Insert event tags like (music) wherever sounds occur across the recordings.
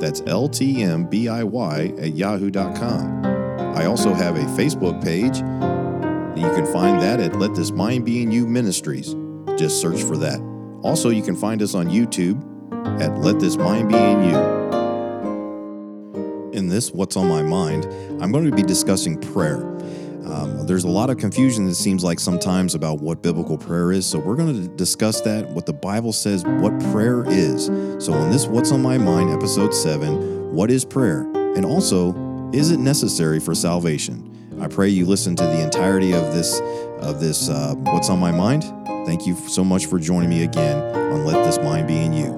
That's ltmbiy at yahoo.com. I also have a Facebook page. You can find that at Let This Mind Be in You Ministries. Just search for that. Also, you can find us on YouTube at Let This Mind Be in You. In this What's on My Mind, I'm going to be discussing prayer. Um, there's a lot of confusion, it seems like sometimes, about what biblical prayer is. So, we're going to discuss that, what the Bible says, what prayer is. So, in this What's on My Mind, episode 7, what is prayer? And also, is it necessary for salvation? I pray you listen to the entirety of this, of this uh, What's on My Mind. Thank you so much for joining me again on Let This Mind Be in You.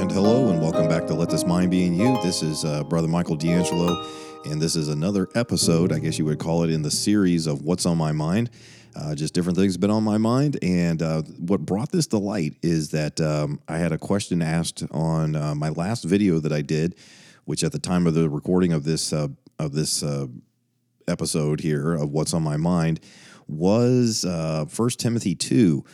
And hello, and welcome back to This Mind Be You. This is uh, Brother Michael D'Angelo, and this is another episode, I guess you would call it, in the series of What's on My Mind. Uh, just different things have been on my mind, and uh, what brought this to light is that um, I had a question asked on uh, my last video that I did, which at the time of the recording of this uh, of this uh, episode here of What's on My Mind was uh, First Timothy two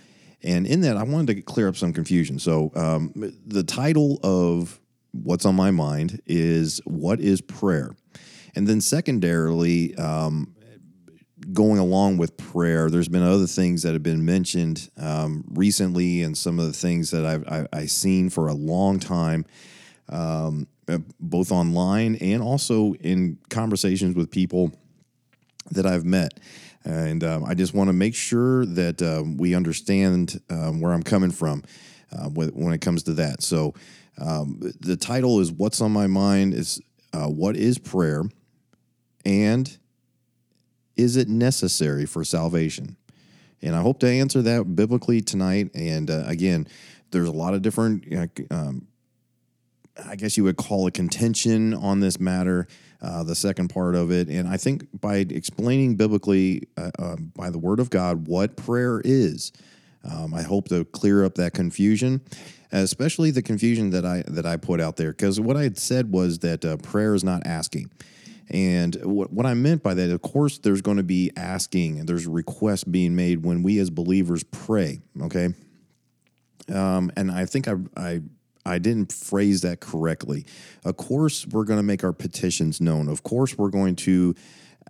and in that, I wanted to clear up some confusion. So, um, the title of What's on My Mind is What is Prayer? And then, secondarily, um, going along with prayer, there's been other things that have been mentioned um, recently, and some of the things that I've, I, I've seen for a long time, um, both online and also in conversations with people that I've met. And um, I just want to make sure that um, we understand um, where I'm coming from uh, when it comes to that. So um, the title is What's on My Mind is uh, What is Prayer? And is it necessary for salvation? And I hope to answer that biblically tonight. And uh, again, there's a lot of different, um, I guess you would call a contention on this matter uh, the second part of it. And I think by explaining biblically, uh, uh, by the Word of God, what prayer is, um, I hope to clear up that confusion, especially the confusion that I that I put out there. Because what I had said was that uh, prayer is not asking. And what, what I meant by that, of course, there's going to be asking and there's requests being made when we as believers pray. Okay. Um, and I think I, I I didn't phrase that correctly. Of course, we're going to make our petitions known. Of course, we're going to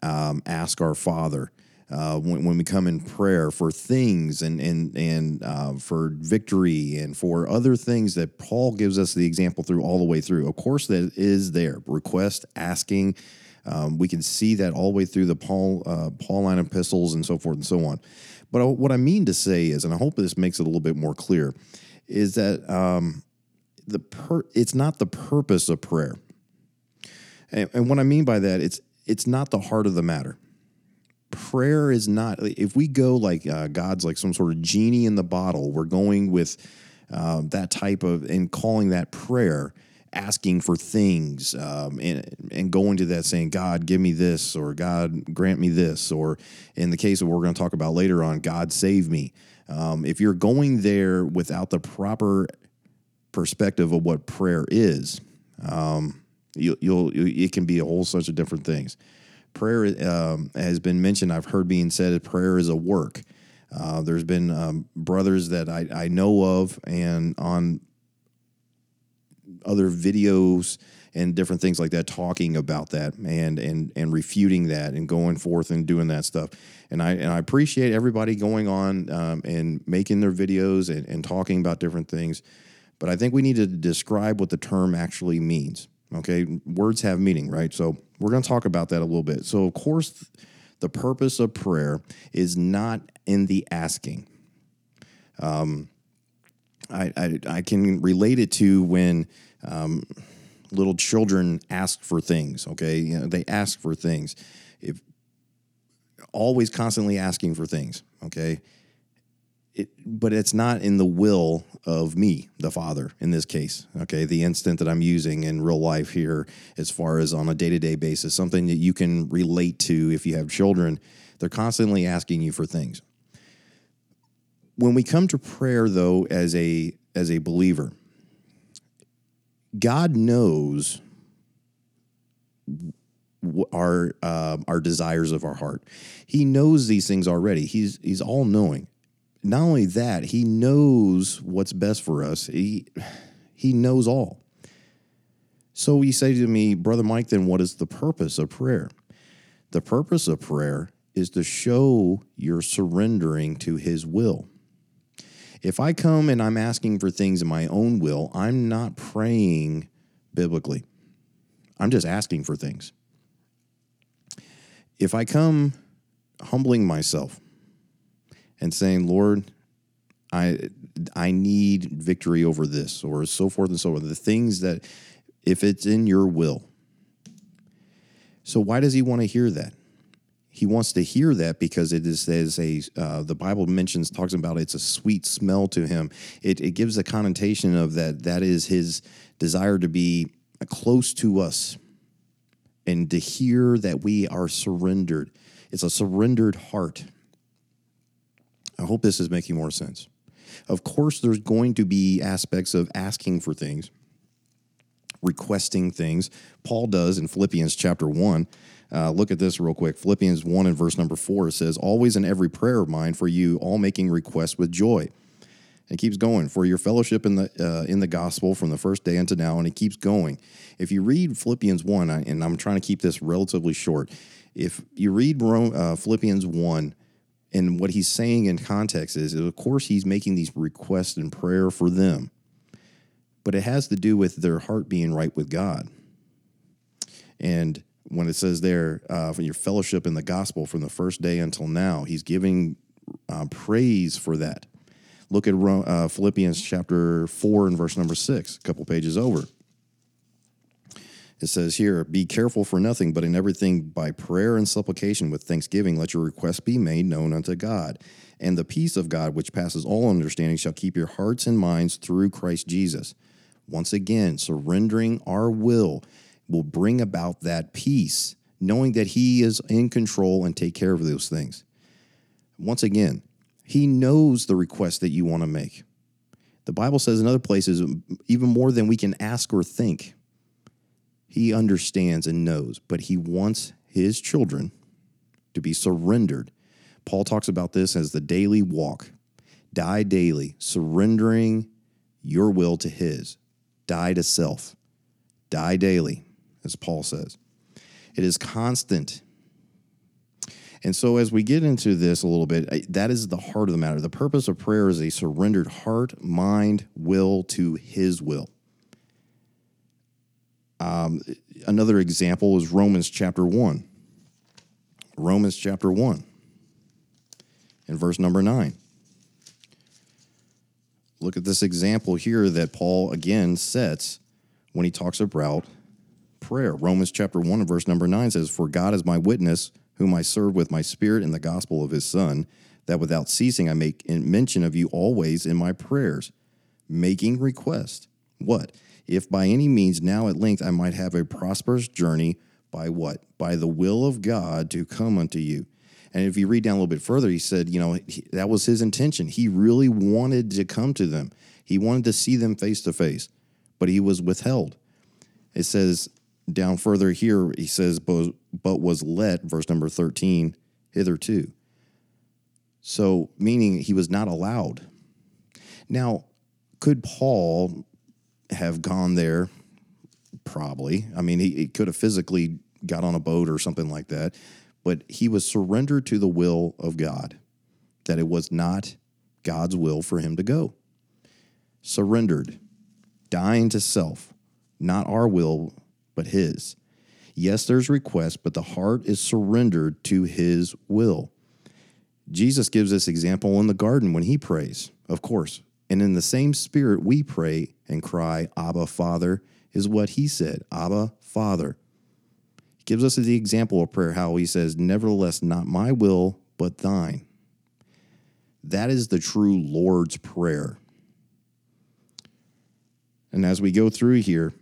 um, ask our Father. Uh, when, when, we come in prayer for things and and and uh, for victory and for other things that Paul gives us the example through all the way through. Of course, that is there. Request, asking. Um, we can see that all the way through the Paul uh, Pauline epistles and so forth and so on. But uh, what I mean to say is, and I hope this makes it a little bit more clear, is that um, the per, it's not the purpose of prayer. And, and what I mean by that, it's it's not the heart of the matter. Prayer is not. If we go like uh, God's like some sort of genie in the bottle, we're going with uh, that type of and calling that prayer, asking for things, um, and and going to that saying, God, give me this, or God, grant me this, or in the case of what we're going to talk about later on, God, save me. Um, if you're going there without the proper perspective of what prayer is, um, you, will it can be a whole bunch of different things. Prayer um, has been mentioned. I've heard being said that prayer is a work. Uh, there's been um, brothers that I, I know of, and on other videos and different things like that, talking about that and and and refuting that and going forth and doing that stuff. And I and I appreciate everybody going on um, and making their videos and, and talking about different things. But I think we need to describe what the term actually means. Okay, words have meaning, right? So we're going to talk about that a little bit. So, of course, the purpose of prayer is not in the asking. Um, I, I, I can relate it to when um, little children ask for things. Okay, you know, they ask for things. If always constantly asking for things. Okay, it, but it's not in the will of me, the father, in this case. Okay, the instant that I'm using in real life here, as far as on a day to day basis, something that you can relate to if you have children. They're constantly asking you for things. When we come to prayer, though, as a as a believer, God knows our uh, our desires of our heart. He knows these things already. He's he's all knowing not only that, he knows what's best for us. He he knows all. So you say to me, Brother Mike, then what is the purpose of prayer? The purpose of prayer is to show you're surrendering to his will. If I come and I'm asking for things in my own will, I'm not praying biblically. I'm just asking for things. If I come humbling myself, and saying, Lord, I I need victory over this, or so forth and so on. The things that, if it's in your will. So why does he want to hear that? He wants to hear that because it is as a uh, the Bible mentions talks about it's a sweet smell to him. It, it gives a connotation of that that is his desire to be close to us and to hear that we are surrendered. It's a surrendered heart. I hope this is making more sense. Of course, there's going to be aspects of asking for things, requesting things. Paul does in Philippians chapter 1. Uh, look at this real quick. Philippians 1 and verse number 4 says, Always in every prayer of mine for you, all making requests with joy. It keeps going for your fellowship in the uh, in the gospel from the first day unto now, and it keeps going. If you read Philippians one, and I'm trying to keep this relatively short, if you read uh, Philippians one, and what he's saying in context is, of course, he's making these requests and prayer for them, but it has to do with their heart being right with God. And when it says there, uh, for your fellowship in the gospel from the first day until now, he's giving uh, praise for that. Look at uh, Philippians chapter 4 and verse number 6, a couple pages over. It says here, Be careful for nothing, but in everything by prayer and supplication with thanksgiving, let your requests be made known unto God. And the peace of God, which passes all understanding, shall keep your hearts and minds through Christ Jesus. Once again, surrendering our will will bring about that peace, knowing that He is in control and take care of those things. Once again, He knows the request that you want to make. The Bible says in other places, even more than we can ask or think. He understands and knows, but he wants his children to be surrendered. Paul talks about this as the daily walk. Die daily, surrendering your will to his. Die to self. Die daily, as Paul says. It is constant. And so, as we get into this a little bit, that is the heart of the matter. The purpose of prayer is a surrendered heart, mind, will to His will. Um, another example is Romans chapter 1. Romans chapter 1 in verse number 9. Look at this example here that Paul again sets when he talks about prayer. Romans chapter 1 and verse number 9 says, For God is my witness, whom I serve with my spirit in the gospel of his Son, that without ceasing I make mention of you always in my prayers, making request. What? If by any means now at length I might have a prosperous journey by what? By the will of God to come unto you. And if you read down a little bit further, he said, you know, he, that was his intention. He really wanted to come to them, he wanted to see them face to face, but he was withheld. It says down further here, he says, but, but was let, verse number 13, hitherto. So, meaning he was not allowed. Now, could Paul have gone there, probably. I mean, he, he could have physically got on a boat or something like that, but he was surrendered to the will of God, that it was not God's will for him to go. Surrendered, dying to self, not our will, but his. Yes, there's request, but the heart is surrendered to his will. Jesus gives this example in the garden when he prays, of course. And in the same spirit, we pray and cry, Abba, Father, is what he said Abba, Father. He gives us the example of prayer how he says, Nevertheless, not my will, but thine. That is the true Lord's Prayer. And as we go through here,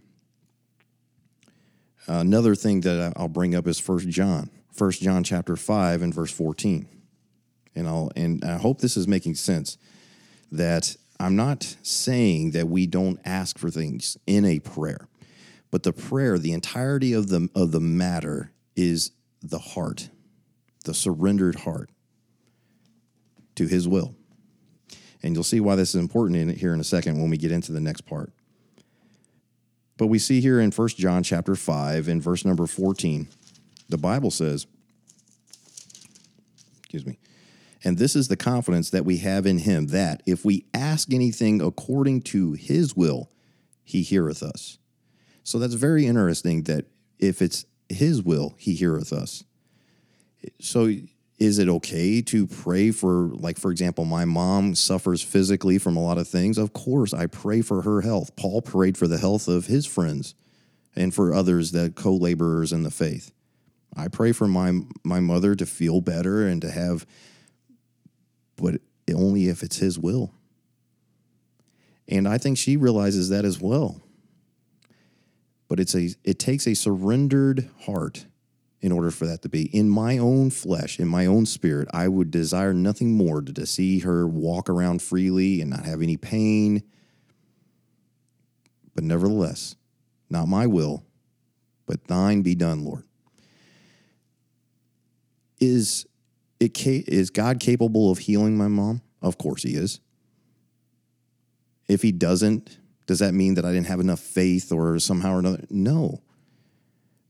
another thing that I'll bring up is First John, First John chapter 5 and verse 14. And I'll and I hope this is making sense that I'm not saying that we don't ask for things in a prayer. But the prayer, the entirety of the of the matter is the heart, the surrendered heart to his will. And you'll see why this is important in here in a second when we get into the next part. But we see here in 1 John chapter 5 in verse number 14, the Bible says, excuse me, and this is the confidence that we have in him that if we ask anything according to his will, he heareth us. So that's very interesting that if it's his will, he heareth us. So is it okay to pray for like for example my mom suffers physically from a lot of things of course i pray for her health paul prayed for the health of his friends and for others that co-laborers in the faith i pray for my my mother to feel better and to have but only if it's his will and i think she realizes that as well but it's a it takes a surrendered heart in order for that to be. In my own flesh, in my own spirit, I would desire nothing more to, to see her walk around freely and not have any pain. But nevertheless, not my will, but thine be done, Lord. Is it is God capable of healing my mom? Of course he is. If he doesn't, does that mean that I didn't have enough faith or somehow or another? No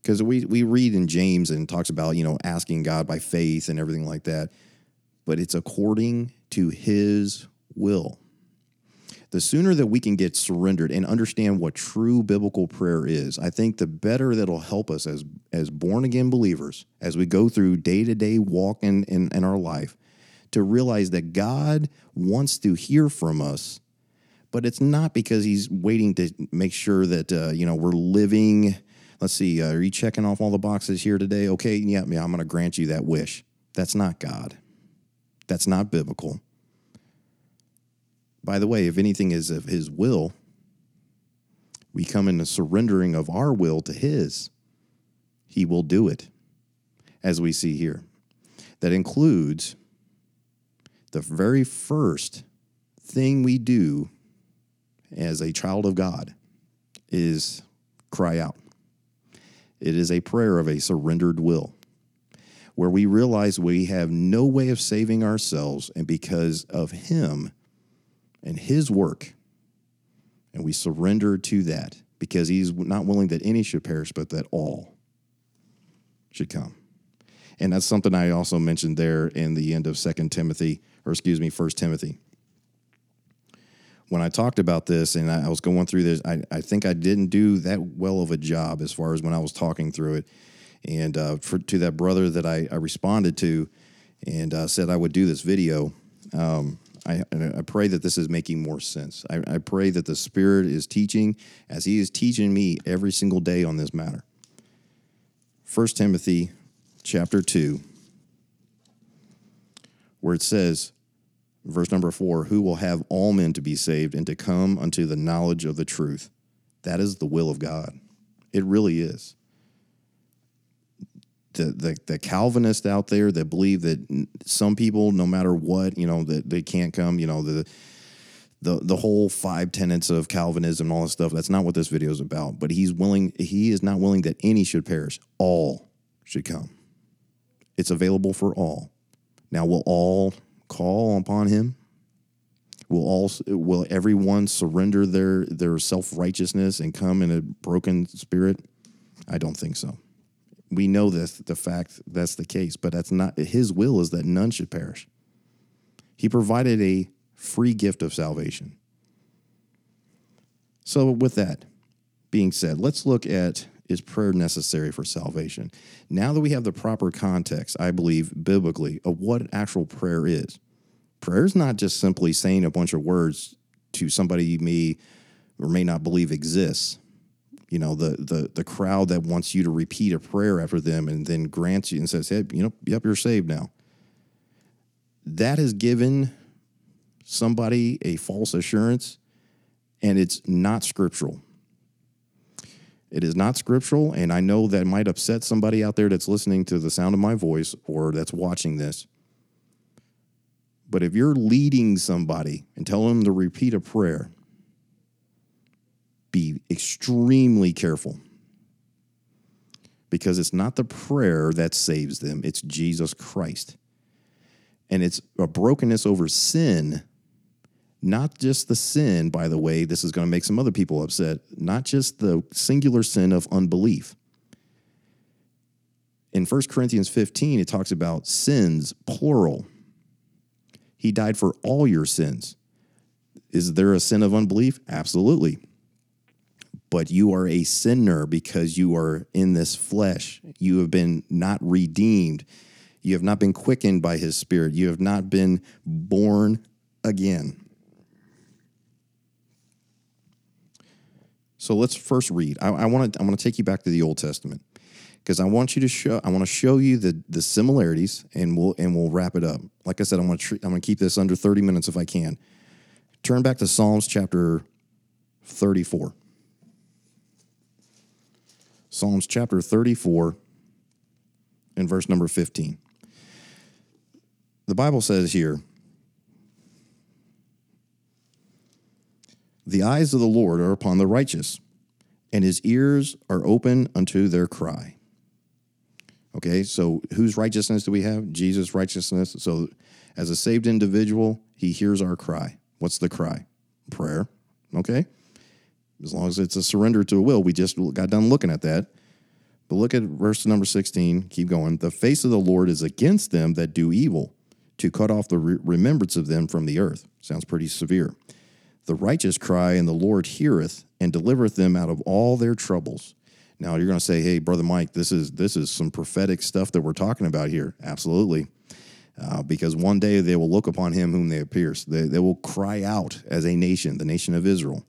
because we we read in James and talks about you know asking God by faith and everything like that, but it's according to His will. The sooner that we can get surrendered and understand what true biblical prayer is, I think the better that'll help us as as born again believers as we go through day to day walk in, in, in our life to realize that God wants to hear from us, but it's not because He's waiting to make sure that uh, you know we're living let's see, uh, are you checking off all the boxes here today? Okay, yeah, yeah I'm going to grant you that wish. That's not God. That's not biblical. By the way, if anything is of His will, we come in the surrendering of our will to His. He will do it, as we see here. That includes the very first thing we do as a child of God is cry out. It is a prayer of a surrendered will, where we realize we have no way of saving ourselves, and because of Him and His work, and we surrender to that because He's not willing that any should perish, but that all should come. And that's something I also mentioned there in the end of Second Timothy, or excuse me, First Timothy when I talked about this and I, was going through this, I, I think I didn't do that well of a job as far as when I was talking through it. And uh, for, to that brother that I, I responded to and uh, said I would do this video, um, I, I, pray that this is making more sense. I, I pray that the Spirit is teaching as He is teaching me every single day on this matter. First Timothy chapter 2, where it says, verse number four, who will have all men to be saved and to come unto the knowledge of the truth. That is the will of God. It really is. The, the, the out there that believe that some people, no matter what, you know, that they can't come, you know, the the the whole five tenets of Calvinism and all this stuff. That's not what this video is about. But he's willing. He is not willing that any should perish. All should come. It's available for all. Now, will all call upon him? Will all will everyone surrender their their self righteousness and come in a broken spirit? I don't think so. We know this the fact that's the case, but that's not his will is that none should perish. He provided a free gift of salvation. So with that being said, let's look at is prayer necessary for salvation? Now that we have the proper context, I believe biblically, of what actual prayer is, prayer is not just simply saying a bunch of words to somebody you may or may not believe exists. You know, the the the crowd that wants you to repeat a prayer after them and then grants you and says, Hey, you know, yep, you're saved now. That is given somebody a false assurance, and it's not scriptural. It is not scriptural, and I know that might upset somebody out there that's listening to the sound of my voice or that's watching this. But if you're leading somebody and telling them to repeat a prayer, be extremely careful because it's not the prayer that saves them, it's Jesus Christ. And it's a brokenness over sin, not just the sin, by the way, this is going to make some other people upset, not just the singular sin of unbelief. In 1 Corinthians 15, it talks about sins, plural. He died for all your sins. Is there a sin of unbelief? Absolutely but you are a sinner because you are in this flesh. You have been not redeemed. You have not been quickened by his spirit. You have not been born again. So let's first read. I, I want to I want to take you back to the Old Testament because I want you to show I want to show you the the similarities and we'll and we'll wrap it up. Like I said, I'm going to I'm going to keep this under 30 minutes if I can. Turn back to Psalms chapter 34. Psalms chapter 34 and verse number 15. The Bible says here, The eyes of the Lord are upon the righteous, and his ears are open unto their cry. Okay, so whose righteousness do we have? Jesus' righteousness. So, as a saved individual, he hears our cry. What's the cry? Prayer. Okay, as long as it's a surrender to a will. We just got done looking at that. But look at verse number 16. Keep going. The face of the Lord is against them that do evil, to cut off the re- remembrance of them from the earth. Sounds pretty severe. The righteous cry, and the Lord heareth and delivereth them out of all their troubles. Now you're going to say, "Hey, brother Mike, this is this is some prophetic stuff that we're talking about here." Absolutely, uh, because one day they will look upon him whom they pierced. They, they will cry out as a nation, the nation of Israel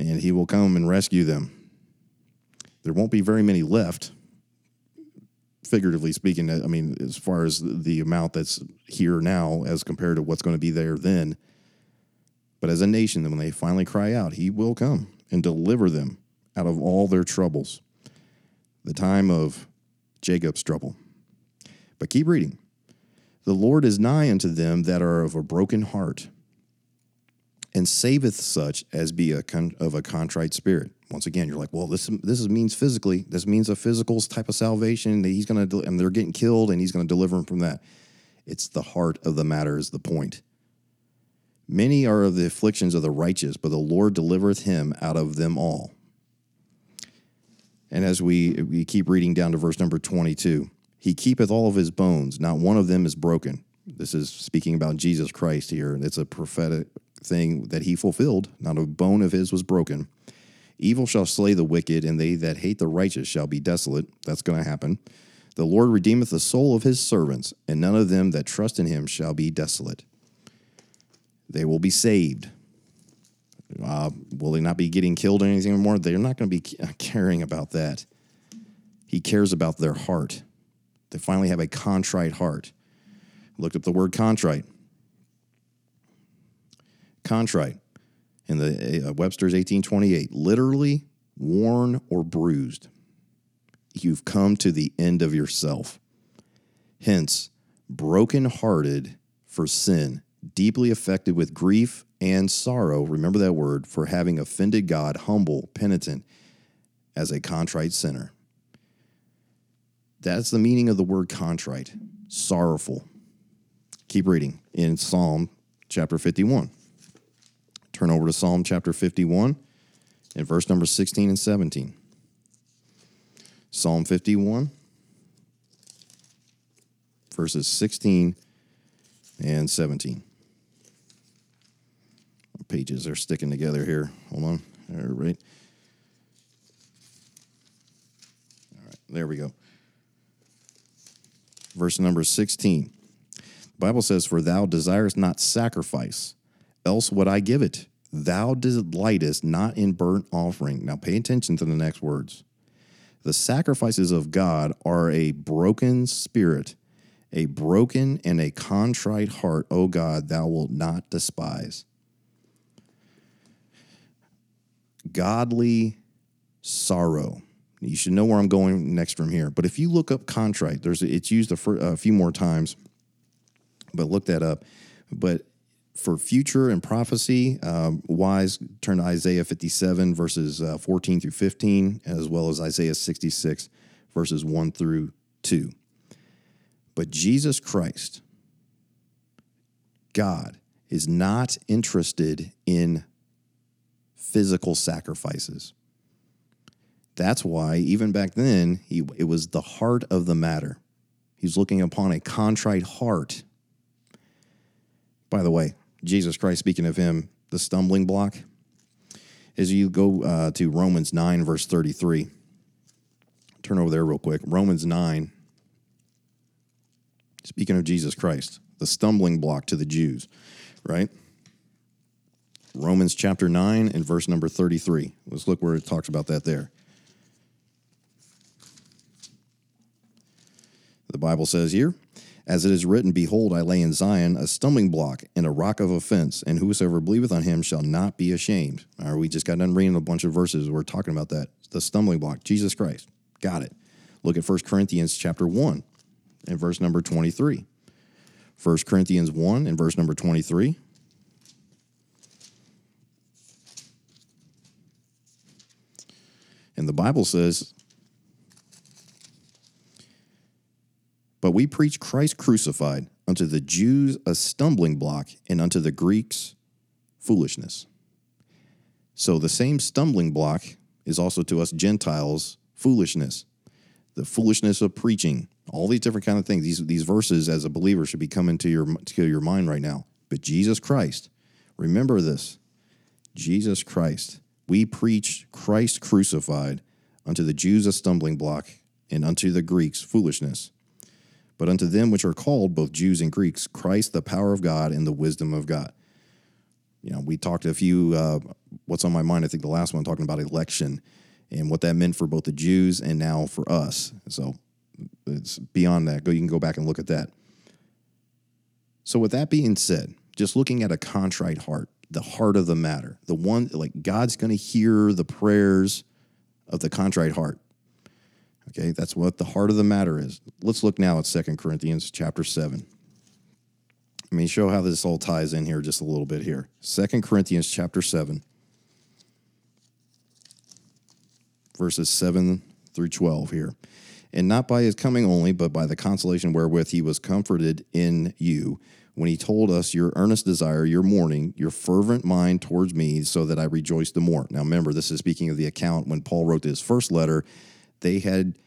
and he will come and rescue them. There won't be very many left, figuratively speaking. I mean, as far as the amount that's here now as compared to what's going to be there then. But as a nation, when they finally cry out, he will come and deliver them out of all their troubles. The time of Jacob's trouble. But keep reading. The Lord is nigh unto them that are of a broken heart and saveth such as be a con- of a contrite spirit. Once again, you're like, well, this this means physically. This means a physical type of salvation that he's going to, and they're getting killed, and he's going to deliver them from that. It's the heart of the matter is the point. Many are of the afflictions of the righteous, but the Lord delivereth him out of them all. And as we we keep reading down to verse number 22, he keepeth all of his bones, not one of them is broken. This is speaking about Jesus Christ here. It's a prophetic thing that he fulfilled, not a bone of his was broken. Evil shall slay the wicked, and they that hate the righteous shall be desolate. That's going to happen. The Lord redeemeth the soul of his servants, and none of them that trust in him shall be desolate. They will be saved. Uh, will they not be getting killed or anything more? They're not going to be (laughs) caring about that. He cares about their heart. They finally have a contrite heart. Looked up the word contrite contrite in the uh, Webster's 1828, literally worn or bruised. You've come to the end of yourself. Hence, broken-hearted for sin, deeply affected with grief and sorrow, remember that word, for having offended God, humble, penitent, as a contrite sinner. That's the meaning of the word contrite, sorrowful. Keep reading in Psalm chapter 51. Turn over to Psalm chapter 51 and verse number 16 and 17. Psalm 51, verses 16 and 17. pages are sticking together here. Hold on. All right. All right, there we go. Verse number 16. Bible says, For thou desirest not sacrifice, else would I give it. Thou delightest not in burnt offering. Now pay attention to the next words. The sacrifices of God are a broken spirit A broken and a contrite heart, O God, thou wilt not despise. Godly sorrow. You should know where I'm going next from here. But if you look up contrite, there's it's used a, a few more times, but look that up. But for future and prophecy, um, wise turn to Isaiah 57 verses uh, 14 through 15, as well as Isaiah 66 verses 1 through 2. But Jesus Christ, God, is not interested in physical sacrifices. That's why, even back then, he, it was the heart of the matter. He's looking upon a contrite heart. By the way, Jesus Christ, speaking of him, the stumbling block, as you go uh, to Romans 9, verse 33. Turn over there real quick. Romans 9, speaking of Jesus Christ, the stumbling block to the Jews, right? Romans chapter 9 and verse number 33. Let's look where it talks about that there. The Bible says here, as it is written, Behold, I lay in Zion a stumbling block and a rock of offense, and whosoever believeth on him shall not be ashamed. All right, we just got done reading a bunch of verses. We're talking about that. The stumbling block, Jesus Christ. Got it. Look at 1 Corinthians chapter 1 and verse number 23. 1 Corinthians 1 and verse number 23. And the Bible says, But we preach Christ crucified, unto the Jews a stumbling block, and unto the Greeks foolishness. So the same stumbling block is also to us Gentiles foolishness, the foolishness of preaching, all these different kind of things. These these verses as a believer should be coming to your to your mind right now. But Jesus Christ, remember this, Jesus Christ. We preach Christ crucified, unto the Jews a stumbling block, and unto the Greeks foolishness. But unto them which are called, both Jews and Greeks, Christ the power of God and the wisdom of God. You know, we talked a few, uh, what's on my mind, I think the last one, talking about election and what that meant for both the Jews and now for us. So it's beyond that. Go, you can go back and look at that. So, with that being said, just looking at a contrite heart, the heart of the matter, the one like God's going to hear the prayers of the contrite heart. Okay, that's what the heart of the matter is. Let's look now at Second Corinthians chapter 7. Let me show how this all ties in here just a little bit here. Second Corinthians chapter 7, verses 7 through 12 here. And not by his coming only, but by the consolation wherewith he was comforted in you, when he told us your earnest desire, your mourning, your fervent mind towards me, so that I rejoiced the more. Now remember, this is speaking of the account when Paul wrote his first letter they had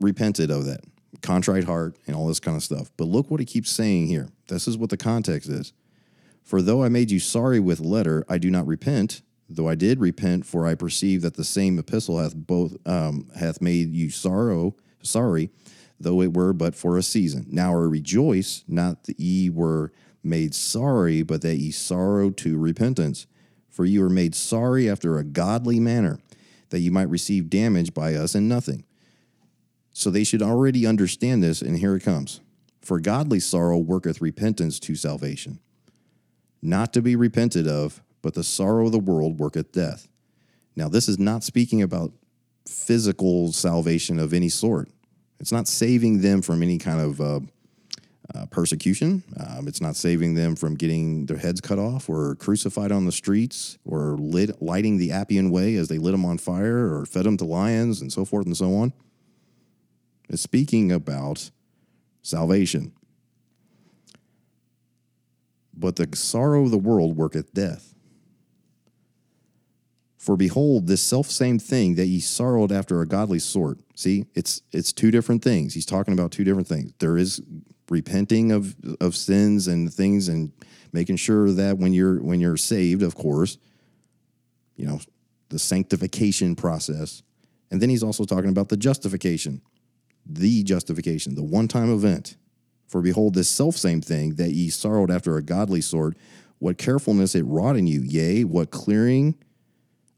repented of that contrite heart and all this kind of stuff. But look what he keeps saying here. This is what the context is. For though I made you sorry with letter, I do not repent. Though I did repent, for I perceive that the same epistle hath both um, hath made you sorrow sorry, though it were but for a season. Now I rejoice, not that ye were made sorry, but that ye sorrowed to repentance. For you were made sorry after a godly manner that you might receive damage by us and nothing. So they should already understand this, and here it comes. For godly sorrow worketh repentance to salvation, not to be repented of, but the sorrow of the world worketh death. Now, this is not speaking about physical salvation of any sort. It's not saving them from any kind of uh, uh, persecution. Um, it's not saving them from getting their heads cut off or crucified on the streets or lit, lighting the Appian Way as they lit them on fire or fed them to lions and so forth and so on. It's speaking about salvation. But the sorrow of the world worketh death. For behold, this self same thing that ye sorrowed after a godly sort. See, it's it's two different things. He's talking about two different things. There is repenting of of sins and things and making sure that when you're when you're saved, of course, you know, the sanctification process. And then he's also talking about the justification, the justification, the one-time event. For behold, this self same thing that ye sorrowed after a godly sort, what carefulness it wrought in you, yea, what clearing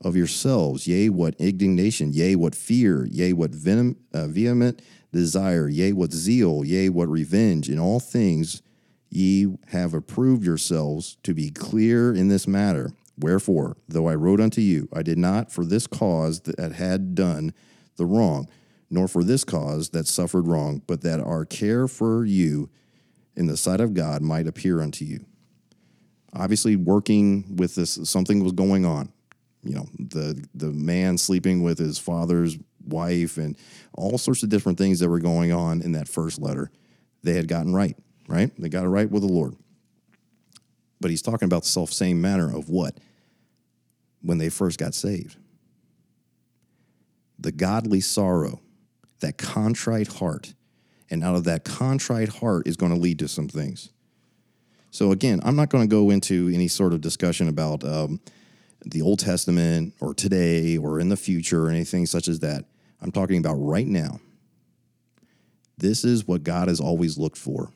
of yourselves, yea, what indignation, yea, what fear, yea, what venom, uh, vehement desire, yea, what zeal, yea, what revenge, in all things ye have approved yourselves to be clear in this matter. Wherefore, though I wrote unto you, I did not for this cause that had done the wrong, nor for this cause that suffered wrong, but that our care for you in the sight of God might appear unto you. Obviously, working with this, something was going on. You know, the the man sleeping with his father's wife and all sorts of different things that were going on in that first letter. They had gotten right, right? They got it right with the Lord. But he's talking about the self same manner of what? When they first got saved. The godly sorrow, that contrite heart. And out of that contrite heart is going to lead to some things. So, again, I'm not going to go into any sort of discussion about um, the Old Testament or today or in the future or anything such as that. I'm talking about right now. This is what God has always looked for.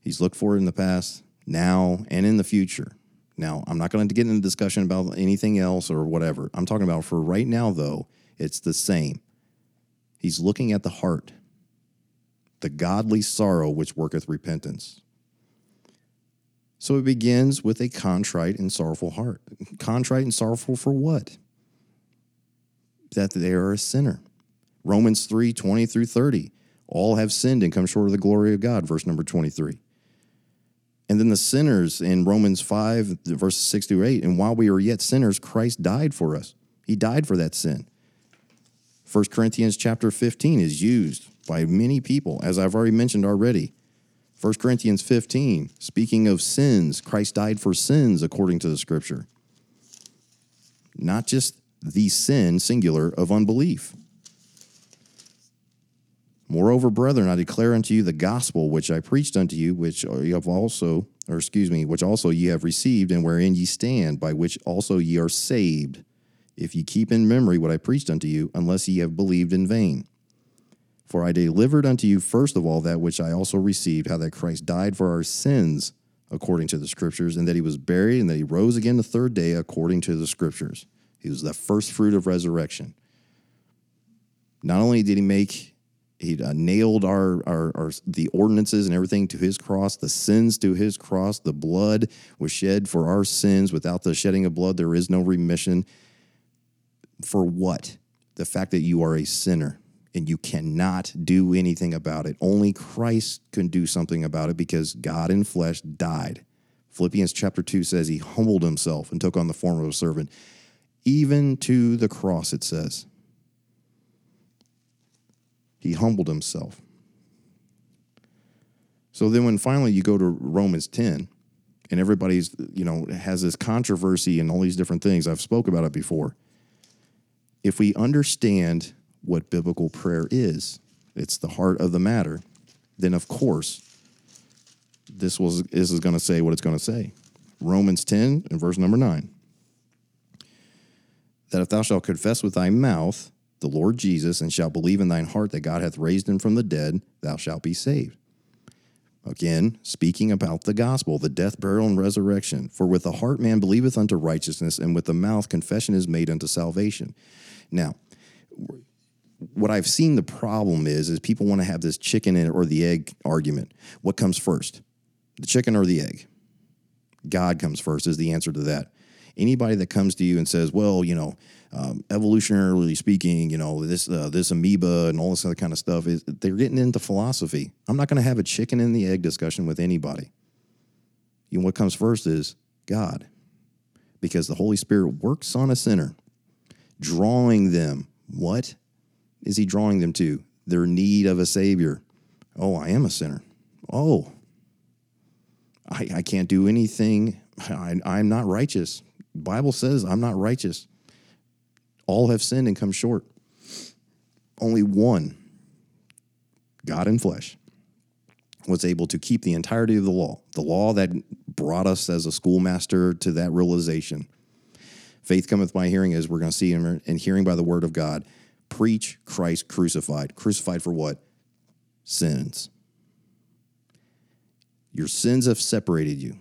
He's looked for it in the past, now, and in the future. Now, I'm not going to get into discussion about anything else or whatever. I'm talking about for right now, though, it's the same. He's looking at the heart, the godly sorrow which worketh repentance. So it begins with a contrite and sorrowful heart. Contrite and sorrowful for what? That they are a sinner. Romans 3 20 through 30. All have sinned and come short of the glory of God, verse number 23. And then the sinners in Romans 5, verses 6 through 8. And while we are yet sinners, Christ died for us. He died for that sin. 1 Corinthians chapter 15 is used by many people, as I've already mentioned already. 1 Corinthians 15, speaking of sins, Christ died for sins according to the scripture. Not just the sin, singular, of unbelief. Moreover, brethren, I declare unto you the gospel which I preached unto you, which you have also, or excuse me, which also ye have received, and wherein ye stand, by which also ye are saved, if ye keep in memory what I preached unto you, unless ye have believed in vain. For I delivered unto you first of all that which I also received, how that Christ died for our sins according to the Scriptures, and that he was buried, and that he rose again the third day according to the Scriptures. He was the first fruit of resurrection. Not only did he make he uh, nailed our, our, our the ordinances and everything to his cross the sins to his cross the blood was shed for our sins. Without the shedding of blood there is no remission. For what? The fact that you are a sinner and you cannot do anything about it. Only christ can do something about it because god in flesh died. Philippians chapter 2 says he humbled himself and took on the form of a servant even to the cross it says he humbled himself. So then when finally you go to Romans 10 and everybody's, you know, has this controversy and all these different things, I've spoke about it before. If we understand what biblical prayer is, it's the heart of the matter, then of course this was this is going to say what it's going to say. Romans 10 and verse number 9. That if thou shalt confess with thy mouth the Lord Jesus, and shalt believe in thine heart that God hath raised him from the dead, thou shalt be saved. Again, speaking about the gospel, the death, burial, and resurrection. For with the heart man believeth unto righteousness, and with the mouth confession is made unto salvation. Now, what I've seen the problem is, is people want to have this chicken or the egg argument. What comes first, the chicken or the egg? God comes first is the answer to that. Anybody that comes to you and says, well, you know, um, evolutionarily speaking, you know, this uh, this amoeba and all this other kind of stuff is they're getting into philosophy. I'm not going to have a chicken and the egg discussion with anybody. You know, what comes first is God, because the Holy Spirit works on a sinner, drawing them. What is He drawing them to? Their need of a Savior. Oh, I am a sinner. Oh, I, I can't do anything. (laughs) I, I'm not righteous. Bible says I'm not righteous. All have sinned and come short. Only one, God in flesh, was able to keep the entirety of the law, the law that brought us as a schoolmaster to that realization. Faith cometh by hearing, as we're going to see, and hearing by the word of God. Preach Christ crucified. Crucified for what? Sins. Your sins have separated you.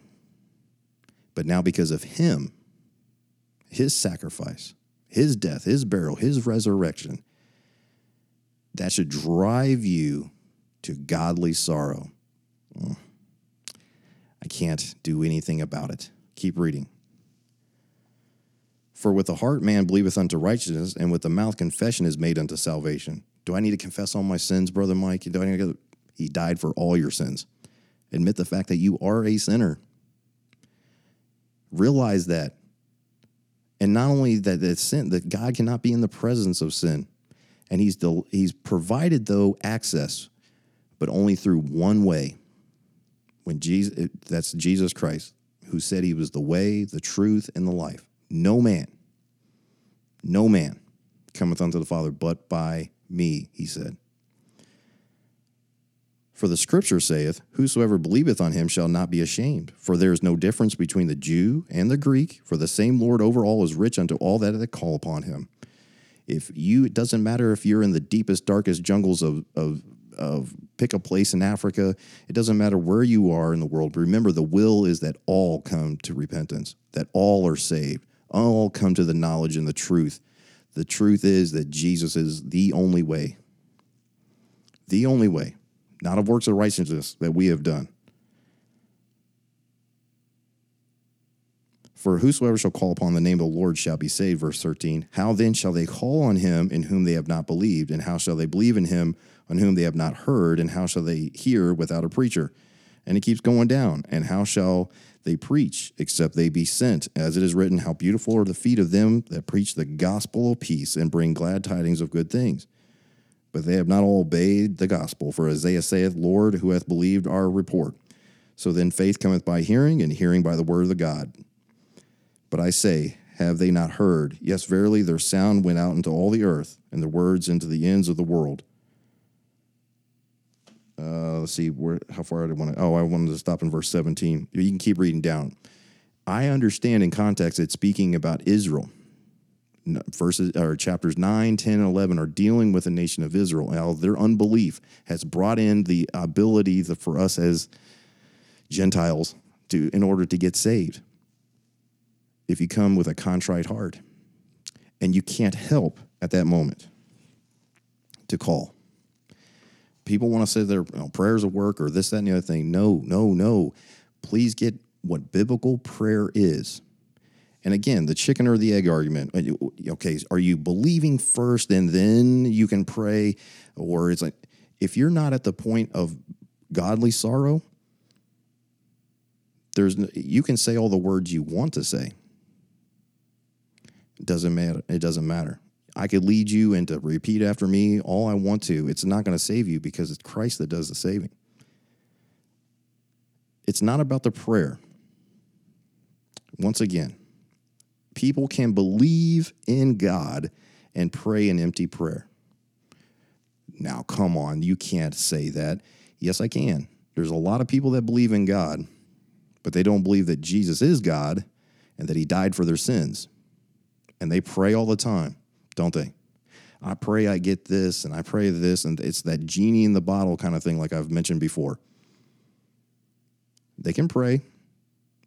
But now, because of Him, his sacrifice, his death, his burial, his resurrection, that should drive you to godly sorrow. Mm. I can't do anything about it. Keep reading. For with the heart man believeth unto righteousness, and with the mouth confession is made unto salvation. Do I need to confess all my sins, brother Mike? Do I need to? He died for all your sins. Admit the fact that you are a sinner. Realize that. And not only that it's sin, that God cannot be in the presence of sin. And he's del- he's provided though access, but only through one way. When Jesus that's Jesus Christ, who said he was the way, the truth, and the life. No man, no man cometh unto the Father but by me, he said. For the scripture saith, Whosoever believeth on him shall not be ashamed. For there is no difference between the Jew and the Greek, for the same Lord over all is rich unto all that that call upon him. If you, it doesn't matter if you're in the deepest, darkest jungles of, of, of pick a place in Africa, it doesn't matter where you are in the world. Remember, the will is that all come to repentance, that all are saved, all come to the knowledge and the truth. The truth is that Jesus is the only way. The only way not of works of righteousness that we have done. For whosoever shall call upon the name of the Lord shall be saved. Verse 13. How then shall they call on him in whom they have not believed? And how shall they believe in him on whom they have not heard? And how shall they hear without a preacher? And it keeps going down. And how shall they preach except they be sent? As it is written, How beautiful are the feet of them that preach the gospel of peace and bring glad tidings of good things but they have not all obeyed the gospel. For Isaiah saith, Lord, who hath believed our report? So then faith cometh by hearing, and hearing by the word of the God. But I say, have they not heard? Yes, verily, their sound went out into all the earth, and their words into the ends of the world. Uh, let's see, where how far I want to. Oh, I wanted to stop in verse 17. You can keep reading down. I understand in context it's speaking about Israel verses or chapters 9 10 and 11 are dealing with the nation of israel how their unbelief has brought in the ability for us as gentiles to in order to get saved. If you come with a contrite heart and you can't help at that moment to call. People want to say their you know, prayers of work or this that and the other thing. No no no. Please get what biblical prayer is and again, the chicken or the egg argument. Uh, okay, are you believing first and then you can pray? Or it's like, if you're not at the point of godly sorrow, there's you can say all the words you want to say. It doesn't matter. It doesn't matter. I could lead you into repeat after me all I want to. It's not going to save you because it's Christ that does the saving. It's not about the prayer. Once again, people can believe in God and pray an empty prayer. Now, come on, you can't say that. Yes, I can. There's a lot of people that believe in God, but they don't believe that Jesus is God and that he died for their sins. And they pray all the time, don't they? I pray I get this and I pray this, and it's that genie in the bottle kind of thing, like I've mentioned before. They can pray,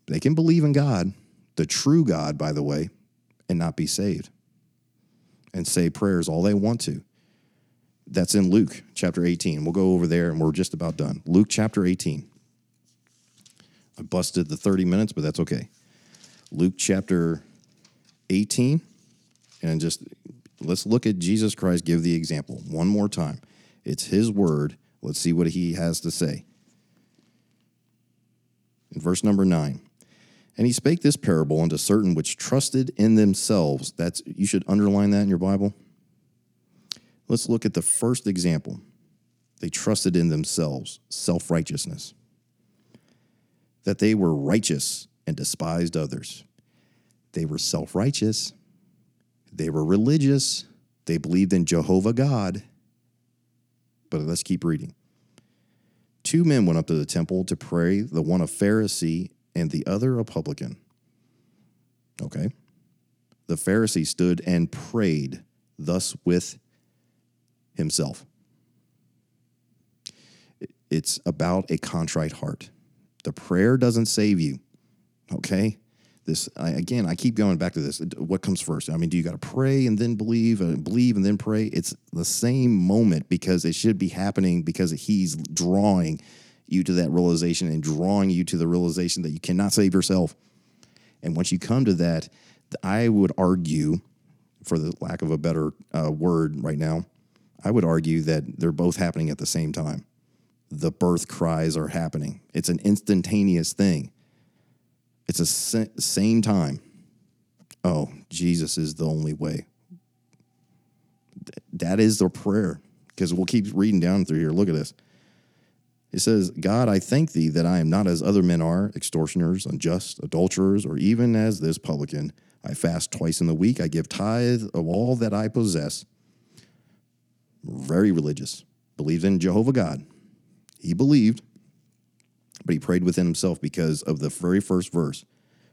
they can believe in God, the true God, by the way, and not be saved and say prayers all they want to. That's in Luke chapter 18. We'll go over there and we're just about done. Luke chapter 18. I busted the 30 minutes, but that's okay. Luke chapter 18. And just let's look at Jesus Christ give the example one more time. It's his word. Let's see what he has to say. In verse number 9. And he spake this parable unto certain which trusted in themselves. That's you should underline that in your Bible. Let's look at the first example. They trusted in themselves, self-righteousness. That they were righteous and despised others. They were self-righteous. They were religious. They believed in Jehovah God. But let's keep reading. Two men went up to the temple to pray, the one a Pharisee and the other a publican. Okay. The Pharisee stood and prayed thus with himself. It's about a contrite heart. The prayer doesn't save you. Okay. This I, again, I keep going back to this. What comes first? I mean, do you got to pray and then believe, and believe and then pray? It's the same moment because it should be happening because He's drawing you to that realization and drawing you to the realization that you cannot save yourself. And once you come to that, I would argue, for the lack of a better uh, word right now, I would argue that they're both happening at the same time. The birth cries are happening. It's an instantaneous thing. It's sa- same time. Oh, Jesus is the only way. Th- that is the prayer. Because we'll keep reading down through here. Look at this. It says, God, I thank thee that I am not as other men are, extortioners, unjust, adulterers, or even as this publican. I fast twice in the week. I give tithe of all that I possess. Very religious. Believes in Jehovah God. He believed, but he prayed within himself because of the very first verse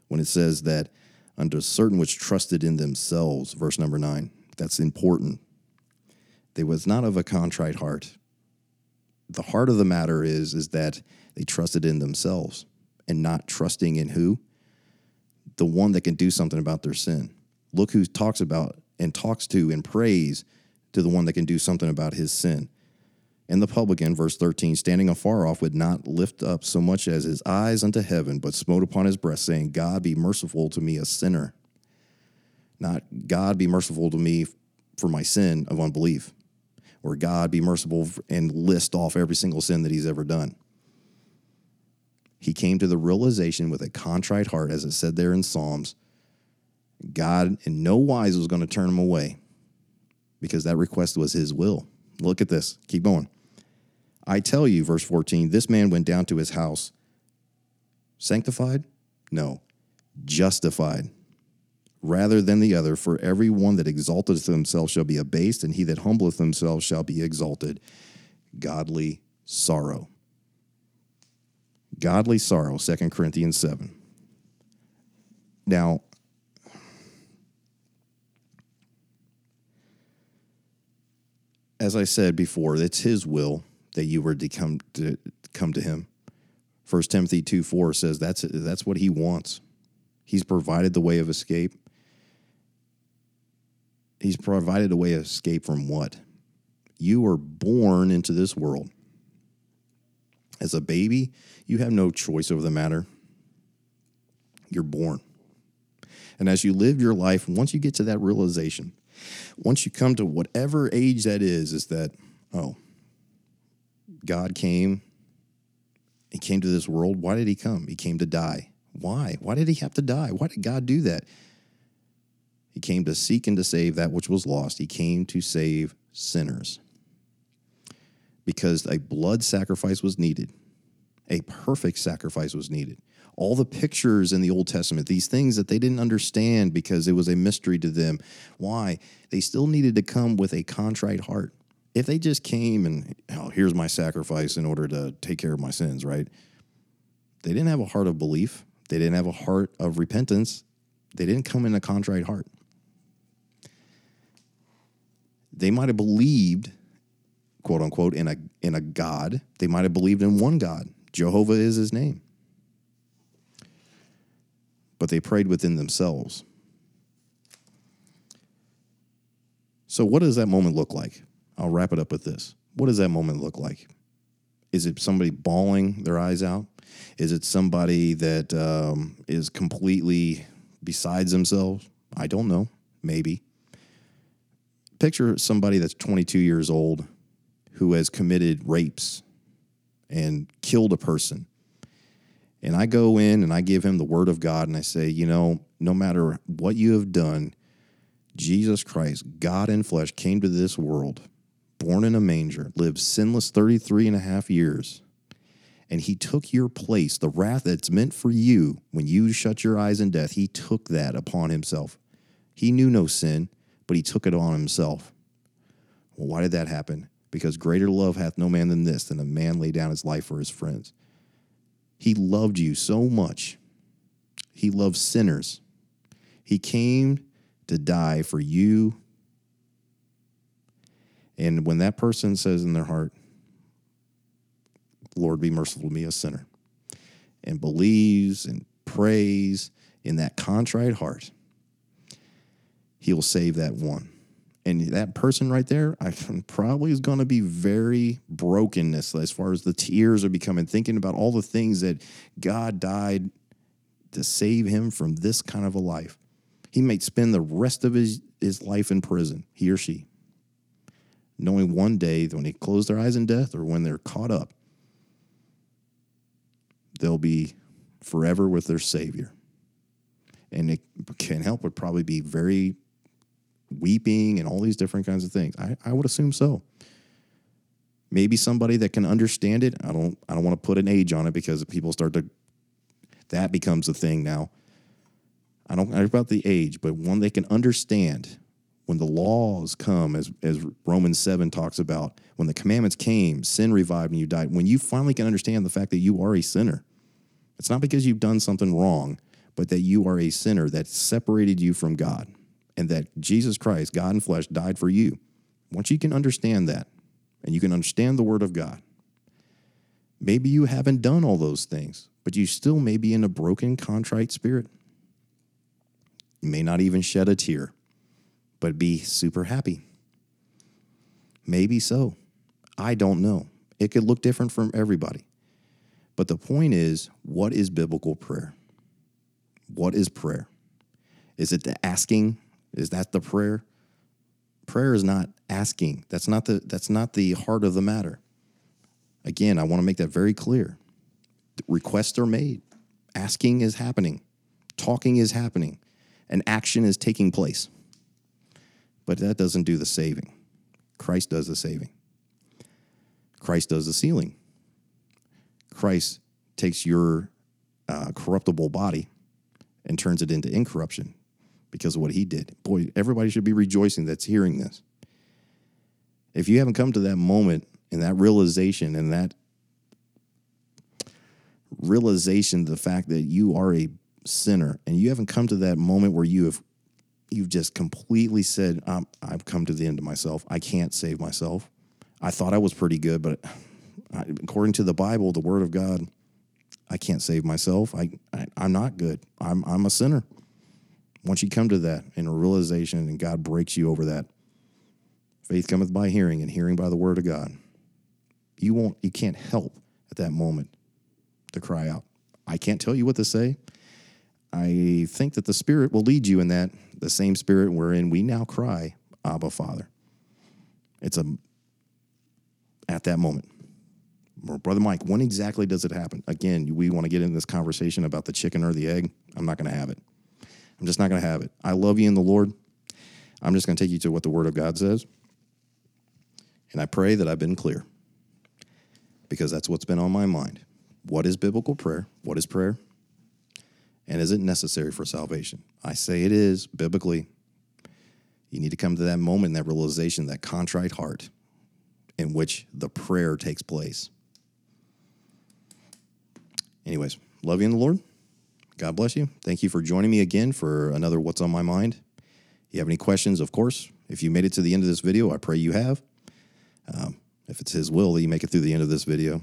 when it says that unto certain which trusted in themselves, verse number nine. That's important. They was not of a contrite heart. The heart of the matter is, is that they trusted in themselves and not trusting in who? The one that can do something about their sin. Look who talks about and talks to and prays to the one that can do something about his sin. And the publican, verse 13, standing afar off, would not lift up so much as his eyes unto heaven, but smote upon his breast, saying, God be merciful to me, a sinner. Not God be merciful to me for my sin of unbelief, or God be merciful and list off every single sin that he's ever done. He came to the realization with a contrite heart, as it said there in Psalms, God in no wise was going to turn him away because that request was his will. Look at this. Keep going. I tell you, verse 14, this man went down to his house sanctified? No, justified rather than the other. For every one that exalteth himself shall be abased, and he that humbleth himself shall be exalted. Godly sorrow. Godly sorrow, 2 Corinthians 7. Now, as I said before, it's his will that you were to come to come to him. First Timothy 2 4 says that's that's what he wants. He's provided the way of escape. He's provided a way of escape from what? You were born into this world. As a baby, you have no choice over the matter. You're born. And as you live your life, once you get to that realization, once you come to whatever age that is, is that, oh, God came, He came to this world. Why did He come? He came to die. Why? Why did He have to die? Why did God do that? He came to seek and to save that which was lost. He came to save sinners. Because a blood sacrifice was needed, a perfect sacrifice was needed all the pictures in the Old Testament, these things that they didn't understand because it was a mystery to them. Why? They still needed to come with a contrite heart. If they just came and, oh, here's my sacrifice in order to take care of my sins, right? They didn't have a heart of belief. They didn't have a heart of repentance. They didn't come in a contrite heart. They might have believed, quote unquote, in a in a God. They might have believed in one God. Jehovah is his name but they prayed within themselves. So, what does that moment look like? I'll wrap it up with this. What does that moment look like? Is it somebody bawling their eyes out? Is it somebody that um, is completely besides themselves? I don't know. Maybe. Picture somebody that's 22 years old who has committed rapes and killed a person and I go in and I give him the word of God and I say, you know, no matter what you have done, Jesus Christ, God in flesh, came to this world, born in a manger, lived sinless 33 and a half years. And he took your place, the wrath that's meant for you when you shut your eyes in death. He took that upon himself. He knew no sin, but he took it on himself. Well, why did that happen? Because greater love hath no man than this, than a man lay down his life for his friends. He loved you so much. He loved sinners. He came to die for you. And when that person says in their heart, Lord, be merciful to me, a sinner, and believes and prays in that contrite heart, he'll save that one. And that person right there, I probably is going to be very brokenness as far as the tears are becoming, thinking about all the things that God died to save him from this kind of a life. He might spend the rest of his, his life in prison, he or she, knowing one day when they close their eyes in death or when they're caught up, they'll be forever with their Savior. And it can help would probably be very weeping and all these different kinds of things. I, I would assume so. Maybe somebody that can understand it. I don't I don't want to put an age on it because people start to that becomes a thing now. I don't know about the age, but one they can understand when the laws come, as, as Romans 7 talks about, when the commandments came, sin revived and you died. When you finally can understand the fact that you are a sinner, it's not because you've done something wrong, but that you are a sinner that separated you from God and that Jesus Christ, God in flesh, died for you. Once you can understand that and you can understand the Word of God, maybe you haven't done all those things, but you still may be in a broken, contrite spirit. You may not even shed a tear, but be super happy. Maybe so. I don't know. It could look different from everybody. But the point is, what is biblical prayer? What is prayer? Is it the asking? Is that the prayer? Prayer is not asking. That's not the that's not the heart of the matter. Again, I want to make that very clear. Requests are made. Asking is happening. Talking is happening. And action is taking place. But that doesn't do the saving. Christ does the saving. Christ does the sealing. Christ takes your uh, corruptible body and turns it into incorruption because of what he did. Boy, everybody should be rejoicing that's hearing this. If you haven't come to that moment and that realization and that realization the fact that you are a sinner and you haven't come to that moment where you have you've just completely said i've come to the end of myself. I can't save myself. I thought i was pretty good but I, according to the bible the word of god i can't save myself. I, I i'm not good. I'm i'm a sinner once you come to that in a realization and god breaks you over that faith cometh by hearing and hearing by the word of god you won't you can't help at that moment to cry out. I can't tell you what to say. I think that the Spirit will lead you in that, the same Spirit wherein we now cry, Abba, Father. It's a, at that moment. Brother Mike, when exactly does it happen? Again, we want to get into this conversation about the chicken or the egg. I'm not going to have it. I'm just not going to have it. I love you in the Lord. I'm just going to take you to what the Word of God says. And I pray that I've been clear because that's what's been on my mind. What is biblical prayer? What is prayer? And is it necessary for salvation? I say it is biblically. You need to come to that moment, that realization, that contrite heart in which the prayer takes place. Anyways, love you in the Lord. God bless you. Thank you for joining me again for another What's on My Mind. If you have any questions, of course, if you made it to the end of this video, I pray you have. Um, if it's His will that you make it through the end of this video,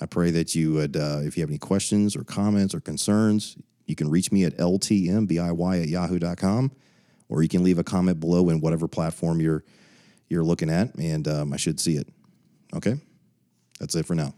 I pray that you would, uh, if you have any questions or comments or concerns, you can reach me at ltmbiy at yahoo.com, or you can leave a comment below in whatever platform you're you're looking at, and um, I should see it. Okay, that's it for now.